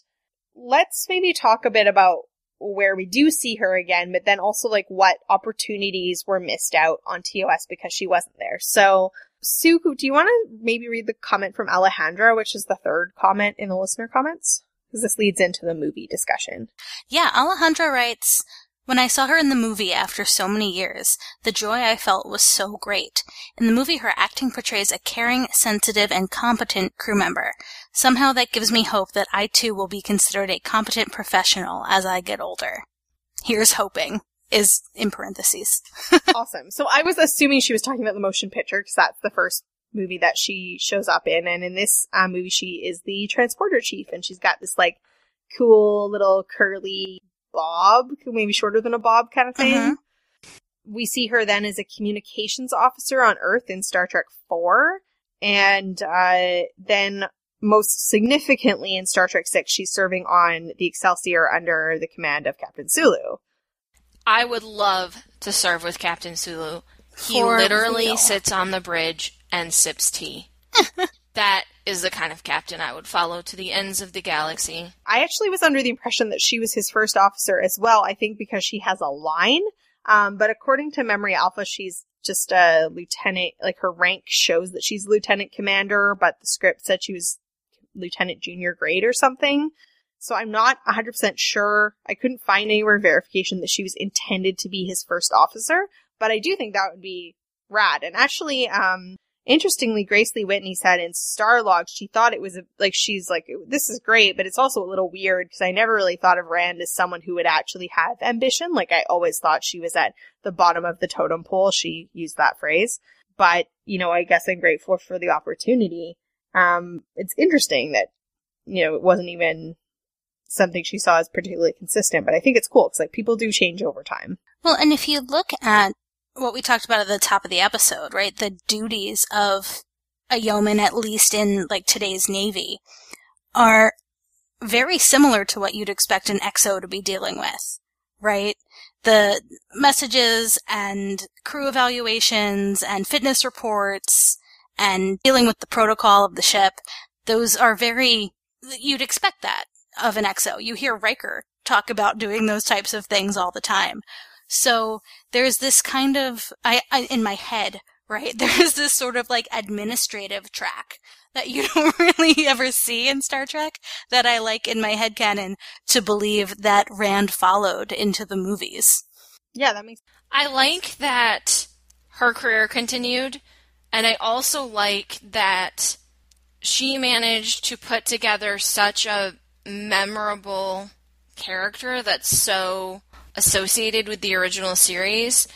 let's maybe talk a bit about where we do see her again, but then also like what opportunities were missed out on TOS because she wasn't there. So, Sue, do you want to maybe read the comment from Alejandra, which is the third comment in the listener comments? Because this leads into the movie discussion. Yeah, Alejandra writes, When I saw her in the movie after so many years, the joy I felt was so great. In the movie, her acting portrays a caring, sensitive, and competent crew member. Somehow that gives me hope that I too will be considered a competent professional as I get older. Here's hoping, is in parentheses. awesome. So I was assuming she was talking about the motion picture because that's the first movie that she shows up in, and in this uh, movie she is the transporter chief, and she's got this like cool little curly bob, maybe shorter than a bob kind of thing. Mhm. We see her then as a communications officer on Earth in Star Trek Four, and uh, then most significantly in Star Trek Six, she's serving on the Excelsior under the command of Captain Sulu. i would love to serve with captain sulu he For literally real. sits on the bridge and sips tea that is the kind of captain i would follow to the ends of the galaxy I actually was under the impression that she was his first officer as well. I think because she has a line. Um, but according to Memory Alpha, she's just a lieutenant. Like her rank shows that she's lieutenant commander, but the script said she was lieutenant junior grade or something. So I'm not 100% sure. I couldn't find anywhere verification that she was intended to be his first officer, but I do think that would be rad. And actually, um, interestingly, Grace Lee Whitney said in Starlog she thought it was a, like she's like this is great, but it's also a little weird because I never really thought of Rand as someone who would actually have ambition. Like I always thought she was at the bottom of the totem pole. She used that phrase, but you know, I guess I'm grateful for the opportunity. Um, it's interesting that you know it wasn't even something she saw as particularly consistent, but I think it's cool because like people do change over time. Well, and if you look at what we talked about at the top of the episode, right? The duties of a yeoman, at least in like today's Navy, are very similar to what you'd expect an XO to be dealing with, right? The messages and crew evaluations and fitness reports and dealing with the protocol of the ship, those are very, you'd expect that of an XO. You hear Riker talk about doing those types of things all the time. So there's this kind of, I, I, in my head, right? There's this sort of like administrative track that you don't really ever see in Star Trek that I like in my head canon to believe that Rand followed into the movies. Yeah, that makes I like that her career continued, and I also like that she managed to put together such a memorable character that's so associated with the original series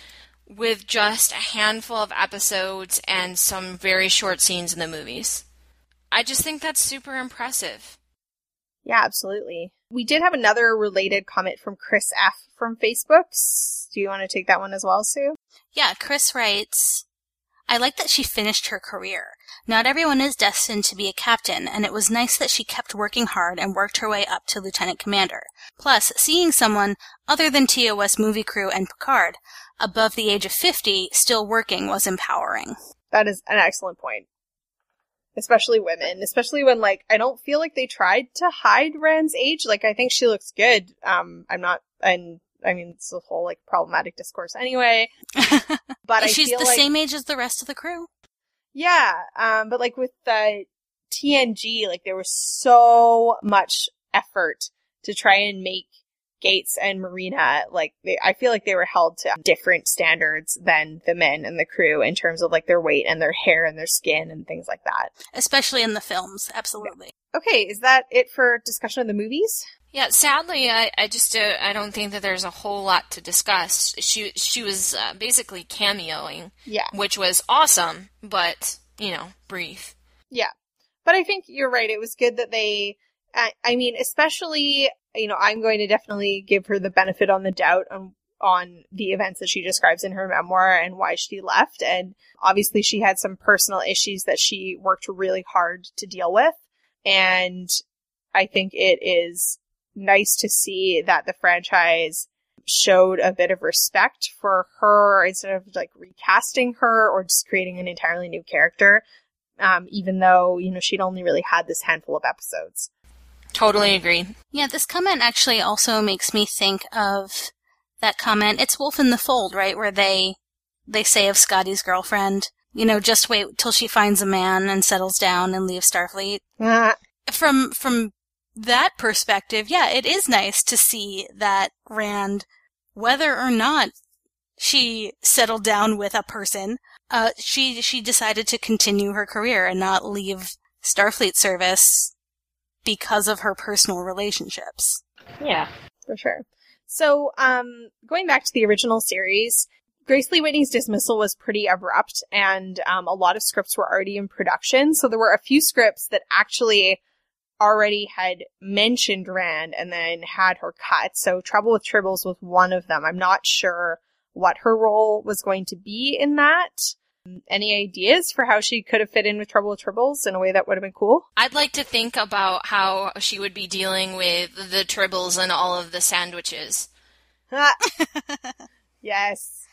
with just a handful of episodes and some very short scenes in the movies. I just think that's super impressive. Yeah, absolutely. We did have another related comment from Chris F from Facebook. Do you want to take that one as well, Sue? Yeah, Chris writes, I like that she finished her career. Not everyone is destined to be a captain, and it was nice that she kept working hard and worked her way up to lieutenant commander. Plus, seeing someone other than TOS movie crew and Picard above the age of 50 still working was empowering. That is an excellent point. Especially women, especially when like I don't feel like they tried to hide Rand's age. Like I think she looks good. Um, I'm not, and I mean it's a whole like problematic discourse anyway. But I She's the like, same age as the rest of the crew. Yeah, um, but like with the TNG, like there was so much effort to try and make Gates and Marina like they, I feel like they were held to different standards than the men and the crew in terms of like their weight and their hair and their skin and things like that. Especially in the films, absolutely. Okay, is that it for discussion of the movies? Yeah, sadly, I, I just uh, I don't think that there's a whole lot to discuss. She she was uh, basically cameoing, Yeah. which was awesome, but you know, brief. Yeah. But I think you're right. It was good that they, I, I mean, especially, you know, I'm going to definitely give her the benefit on the doubt on, on the events that she describes in her memoir and why she left. And obviously she had some personal issues that she worked really hard to deal with. And I think it is nice to see that the franchise showed a bit of respect for her instead of like recasting her or just creating an entirely new character. Um, even though, you know, she'd only really had this handful of episodes. Totally agree. Yeah, this comment actually also makes me think of that comment. It's Wolf in the Fold, right? Where they, they say of Scotty's girlfriend, you know, just wait till she finds a man and settles down and leaves Starfleet. Ah, From, from that perspective, yeah, it is nice to see that Rand, whether or not she settled down with a person, uh, she, she decided to continue her career and not leave Starfleet service because of her personal relationships. Yeah. for sure. So, um, going back to the original series, Grace Lee Whitney's dismissal was pretty abrupt and, um, a lot of scripts were already in production. So there were a few scripts that actually already had mentioned Rand and then had her cut. So Trouble with Tribbles was one of them. I'm not sure what her role was going to be in that. Any ideas for how she could have fit in with Trouble with Tribbles in a way that would have been cool? I'd like to think about how she would be dealing with the tribbles and all of the sandwiches. Yes.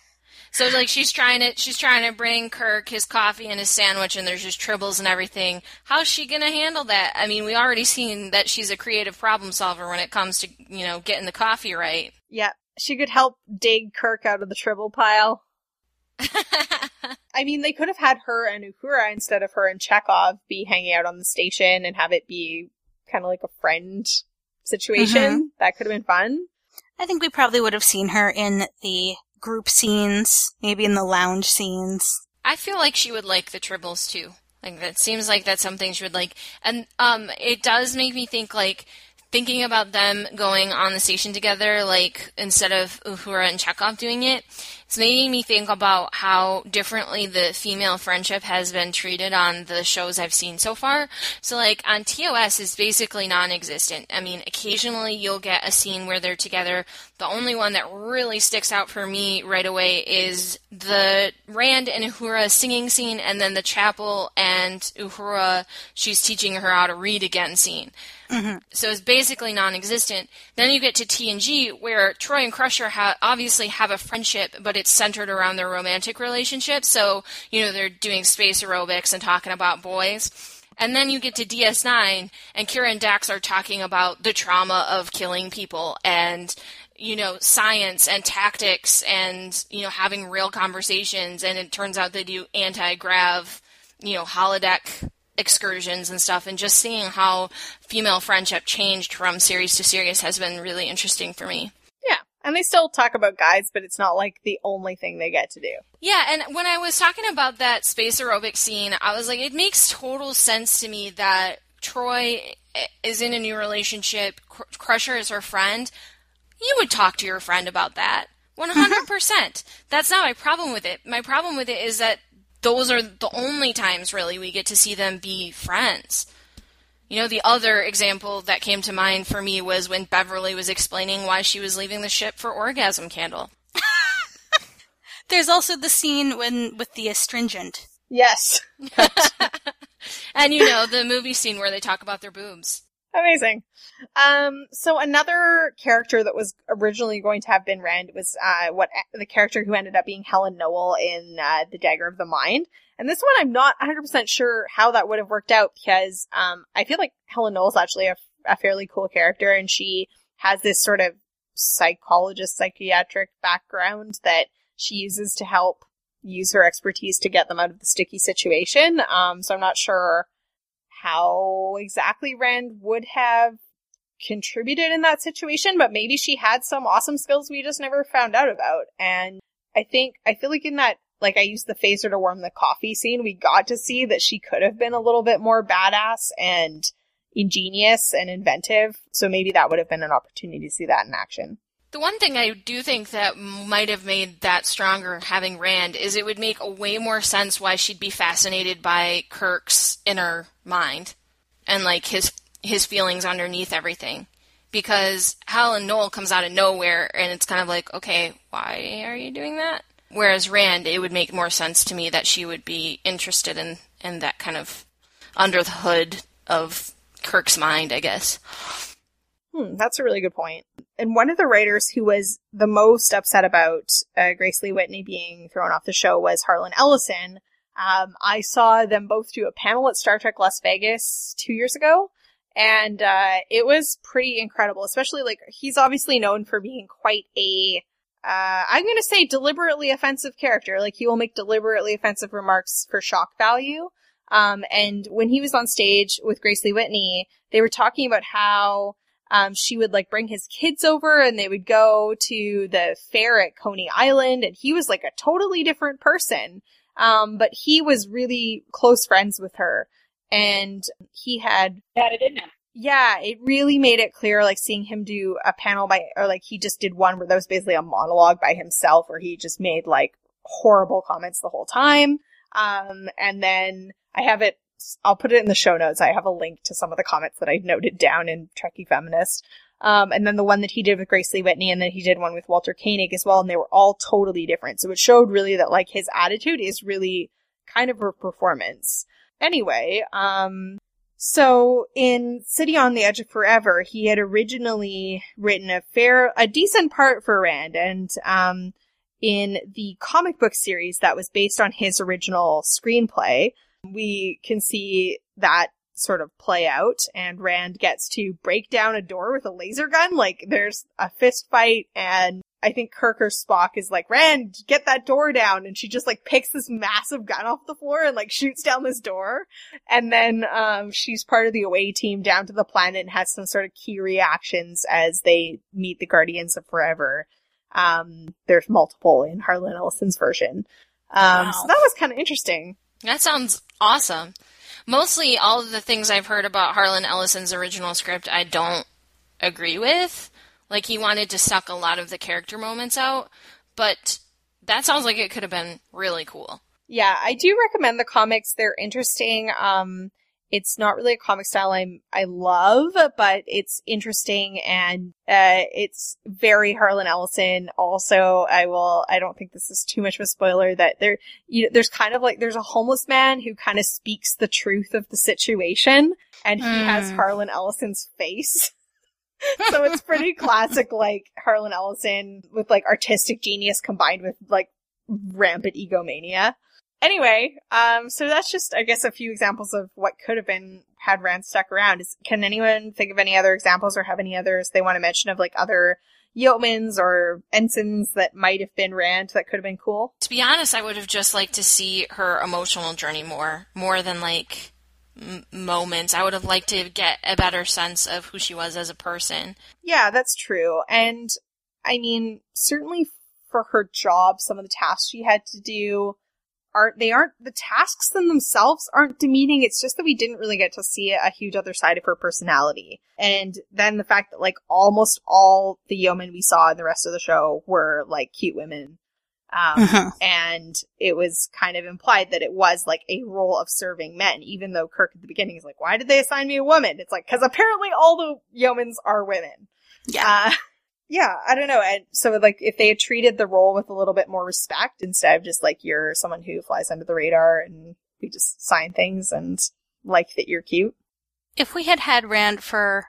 So like she's trying to she's trying to bring Kirk his coffee and his sandwich and there's just tribbles and everything. How's she gonna handle that? I mean, we already seen that she's a creative problem solver when it comes to, you know, getting the coffee right. Yeah. She could help dig Kirk out of the tribble pile. I mean, they could have had her and Uhura instead of her and Chekov be hanging out on the station and have it be kind of like a friend situation. Mm-hmm. That could have been fun. I think we probably would have seen her in the group scenes, maybe in the lounge scenes. I feel like she would like the tribbles too. Like that seems like that's something she would like. And um it does make me think like thinking about them going on the station together, like instead of Uhura and Chekov doing it, it's making me think about how differently the female friendship has been treated on the shows I've seen so far. So, like on TOS, is basically non-existent. I mean, occasionally you'll get a scene where they're together. The only one that really sticks out for me right away is the Rand and Uhura singing scene, and then the Chapel and Uhura, she's teaching her how to read again scene. Mm-hmm. So it's basically non-existent. Then you get to TNG, where Troi and Crusher ha- obviously have a friendship, but it's centered around their romantic relationship. So you know they're doing space aerobics and talking about boys. And then you get to DS9, and Kira and Dax are talking about the trauma of killing people and you know science and tactics and you know having real conversations. And it turns out they do anti-grav, you know holodeck excursions and stuff and just seeing how female friendship changed from series to series has been really interesting for me. And they still talk about guys, but it's not like the only thing they get to do. Yeah, and when I was talking about that space aerobic scene, I was like, it makes total sense to me that Troi is in a new relationship, Cr- Crusher is her friend. You would talk to your friend about that. 100%. That's not my problem with it. My problem with it is that those are the only times really we get to see them be friends. You know, the other example that came to mind for me was when Beverly was explaining why she was leaving the ship for Orgasm Candle. There's also the scene when with the astringent. Yes. And you know, the movie scene where they talk about their boobs. Amazing. Um, so another character that was originally going to have been Rand was uh, what the character who ended up being Helen Noel in uh, The Dagger of the Mind. And this one, I'm not 100% sure how that would have worked out because um, I feel like Helen Noel is actually a, a fairly cool character, and she has this sort of psychologist, psychiatric background that she uses to help use her expertise to get them out of the sticky situation. Um, so I'm not sure how exactly Rand would have contributed in that situation, but maybe she had some awesome skills we just never found out about. And I think, I feel like in that, like I used the phaser to warm the coffee scene, we got to see that she could have been a little bit more badass and ingenious and inventive. So maybe that would have been an opportunity to see that in action. The one thing I do think that might have made that stronger having Rand is it would make a way more sense why she'd be fascinated by Kirk's inner mind and like his his feelings underneath everything. Because Helen Noel comes out of nowhere and it's kind of like, okay, why are you doing that? Whereas Rand, it would make more sense to me that she would be interested in, in that kind of under the hood of Kirk's mind, I guess. Hmm, that's a really good point. And one of the writers who was the most upset about uh, Grace Lee Whitney being thrown off the show was Harlan Ellison. Um, I saw them both do a panel at Star Trek Las Vegas two years ago, and uh, it was pretty incredible. Especially like he's obviously known for being quite a uh, I'm going to say deliberately offensive character. Like he will make deliberately offensive remarks for shock value. Um, and when he was on stage with Grace Lee Whitney, they were talking about how um, she would like bring his kids over and they would go to the fair at Coney Island and he was like a totally different person. Um, but he was really close friends with her and he had, Had it him. yeah, it really made it clear, like seeing him do a panel by, or like he just did one where that was basically a monologue by himself where he just made like horrible comments the whole time. Um, and then I have it I'll put it in the show notes. I have a link to some of the comments that I noted down in Trekkie Feminist. Um, and then the one that he did with Grace Lee Whitney, and then he did one with Walter Koenig as well, and they were all totally different. So it showed really that like his attitude is really kind of a performance. Anyway, um, so in City on the Edge of Forever, he had originally written a fair, a decent part for Rand, and um, in the comic book series that was based on his original screenplay, we can see that sort of play out and Rand gets to break down a door with a laser gun. Like there's a fist fight and I think Kirk or Spock is like, Rand, get that door down. And she just like picks this massive gun off the floor and like shoots down this door. And then, um, she's part of the away team down to the planet and has some sort of key reactions as they meet the Guardians of Forever. Um, there's multiple in Harlan Ellison's version. Um, Wow. so that was kind of interesting. That sounds awesome. Mostly all of the things I've heard about Harlan Ellison's original script I don't agree with. Like he wanted to suck a lot of the character moments out, but that sounds like it could have been really cool. Yeah, I do recommend the comics. They're interesting. Um, it's not really a comic style I'm, I love, but it's interesting and, uh, it's very Harlan Ellison. Also, I will, I don't think this is too much of a spoiler that there, you know, there's kind of like, there's a homeless man who kind of speaks the truth of the situation and he has Mm. Harlan Ellison's face. so it's pretty classic, like Harlan Ellison with like artistic genius combined with like rampant egomania. Anyway, um, so that's just, I guess, a few examples of what could have been had Rand stuck around. Is, can anyone think of any other examples or have any others they want to mention of like other yeomans or ensigns that might have been Rand that could have been cool? To be honest, I would have just liked to see her emotional journey more, more than like m- moments. I would have liked to get a better sense of who she was as a person. Yeah, that's true. And I mean, certainly for her job, some of the tasks she had to do aren't, they aren't, the tasks in themselves aren't demeaning. It's just that we didn't really get to see a huge other side of her personality. And then the fact that like almost all the yeomen we saw in the rest of the show were like cute women. Um, Mhm. and it was kind of implied that it was like a role of serving men, even though Kirk at the beginning is like, why did they assign me a woman? It's like, cause apparently all the yeomans are women. Yeah. Uh, yeah, I don't know. And so like if they had treated the role with a little bit more respect instead of just like you're someone who flies under the radar and we just sign things and like that you're cute. If we had had Rand for,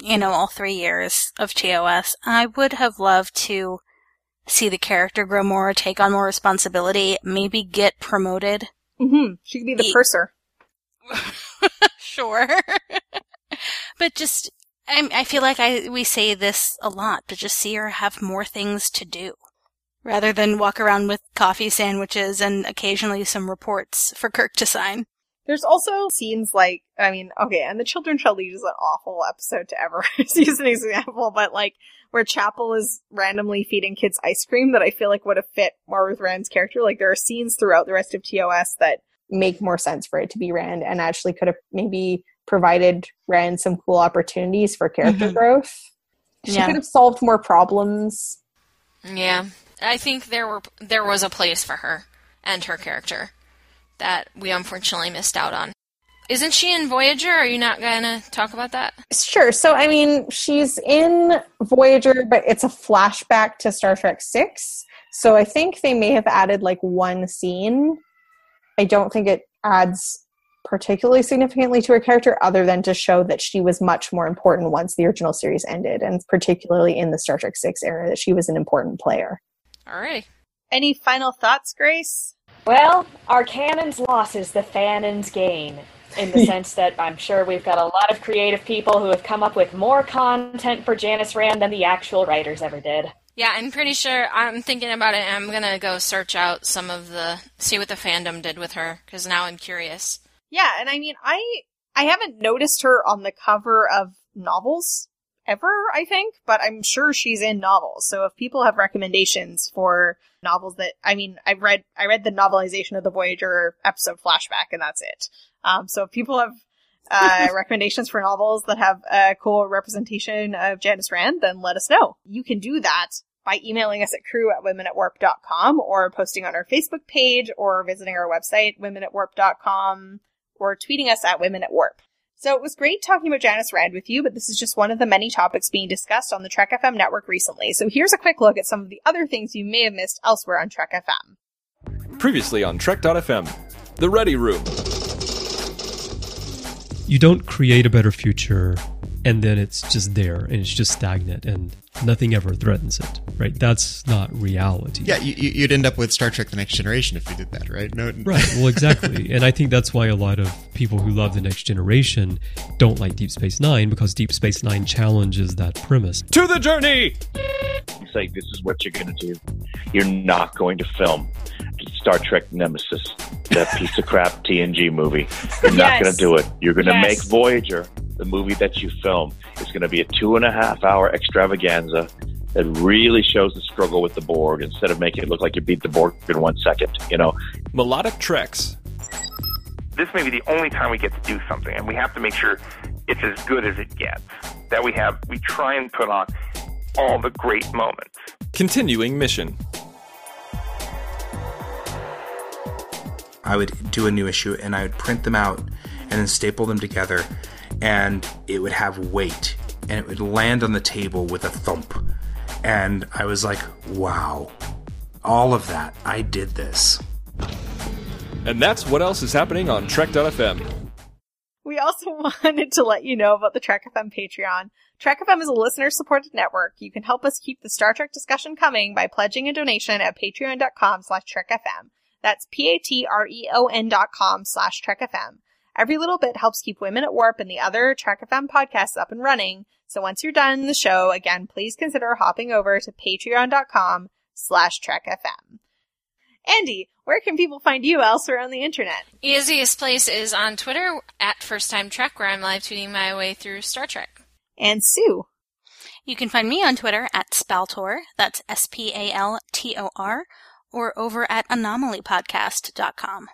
you know, all three years of TOS, I would have loved to see the character grow more, take on more responsibility, maybe get promoted. Mm-hmm. She could be the Ye- purser. sure. but just, I, I feel like I we say this a lot, but just see her have more things to do. Rather than walk around with coffee sandwiches and occasionally some reports for Kirk to sign. There's also scenes like, I mean, okay, and the Children Shall Lead is an awful episode to ever use an example, but like where Chapel is randomly feeding kids ice cream that I feel like would have fit more with Rand's character. Like there are scenes throughout the rest of TOS that make more sense for it to be Rand and actually could have maybe provided Rand some cool opportunities for character Mhm. growth. She Yeah. could have solved more problems. Yeah, I think there were there was a place for her and her character that we unfortunately missed out on. Isn't she in Voyager? Are you not gonna talk about that? Sure. So, I mean, she's in Voyager, but it's a flashback to Star Trek 6. So, I think they may have added like one scene. I don't think it adds particularly significantly to her character other than to show that she was much more important once the original series ended, and particularly in the Star Trek 6 era, that she was an important player. All right. Any final thoughts, Grace? Well, our canon's loss is the fanon's gain. In the sense that I'm sure we've got a lot of creative people who have come up with more content for Janice Rand than the actual writers ever did. Yeah, I'm pretty sure. I'm thinking about it. and I'm gonna go search out some of the see what the fandom did with her because now I'm curious. Yeah, and I mean, I I haven't noticed her on the cover of novels ever, I think, but I'm sure she's in novels. So if people have recommendations for novels that I mean, I read I read the novelization of the Voyager episode flashback and that's it. Um so if people have uh, recommendations for novels that have a cool representation of Janice Rand, then let us know. You can do that by emailing us at crew at womenatwarp.com or posting on our Facebook page or visiting our website, womenatwarp.com or tweeting us at women at warp. So it was great talking about Janice Rand with you, but this is just one of the many topics being discussed on the Trek FM network recently. So here's a quick look at some of the other things you may have missed elsewhere on Trek FM. Previously on Trek.fm, The Ready Room. You don't create a better future and then it's just there and it's just stagnant and nothing ever threatens it, right? That's not reality. Yeah, you, you- you'd end up with Star Trek: The Next Generation if you did that, right? No, Right. Well, exactly. and I think that's why a lot of people who love the next generation don't like Deep Space Nine because Deep Space Nine challenges that premise. To the journey! So say this is what you're going to do. You're not going to film Star Trek Nemesis, that piece of crap TNG movie. You're not Yes. going to do it. You're going to Yes. make Voyager the movie that you film. It's going to be a two and a half hour extravaganza that really shows the struggle with the Borg instead of making it look like you beat the Borg in one second. You know, Melodic Treks. this may be the only time we get to do something, and we have to make sure it's as good as it gets. That we have, we try and put on all the great moments. Continuing mission. I would do a new issue and I would print them out and then staple them together, and it would have weight and it would land on the table with a thump. And I was like, wow, all of that, I did this. And that's what else is happening on Trek.fm. We also wanted to let you know about the Trek FM Patreon. Trek FM is a listener supported network. You can help us keep the Star Trek discussion coming by pledging a donation at patreon.com slash trekfm. That's P-A-T-R-E-O-N E dot com slash trekfm. Every little bit helps keep Women at Warp and the other Trek FM podcasts up and running. So once you're done the show, again, please consider hopping over to patreon.com slash trekfm. Andi, where can people find you elsewhere on the internet? Easiest place is on Twitter at First Time Trek, where I'm live tweeting my way through Star Trek. And Sue. You can find me on Twitter at Spaltor, that's S P A L T O R, or over at anomalypodcast.com.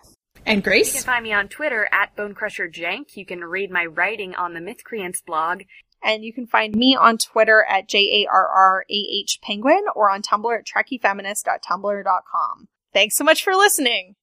And Grace? You can find me on Twitter at BonecrusherJank. You can read my writing on the Mythcreants blog. And you can find me on Twitter at J-A-R-R-A-H Penguin or on Tumblr at TrekkieFeminist.tumblr.com. Thanks so much for listening.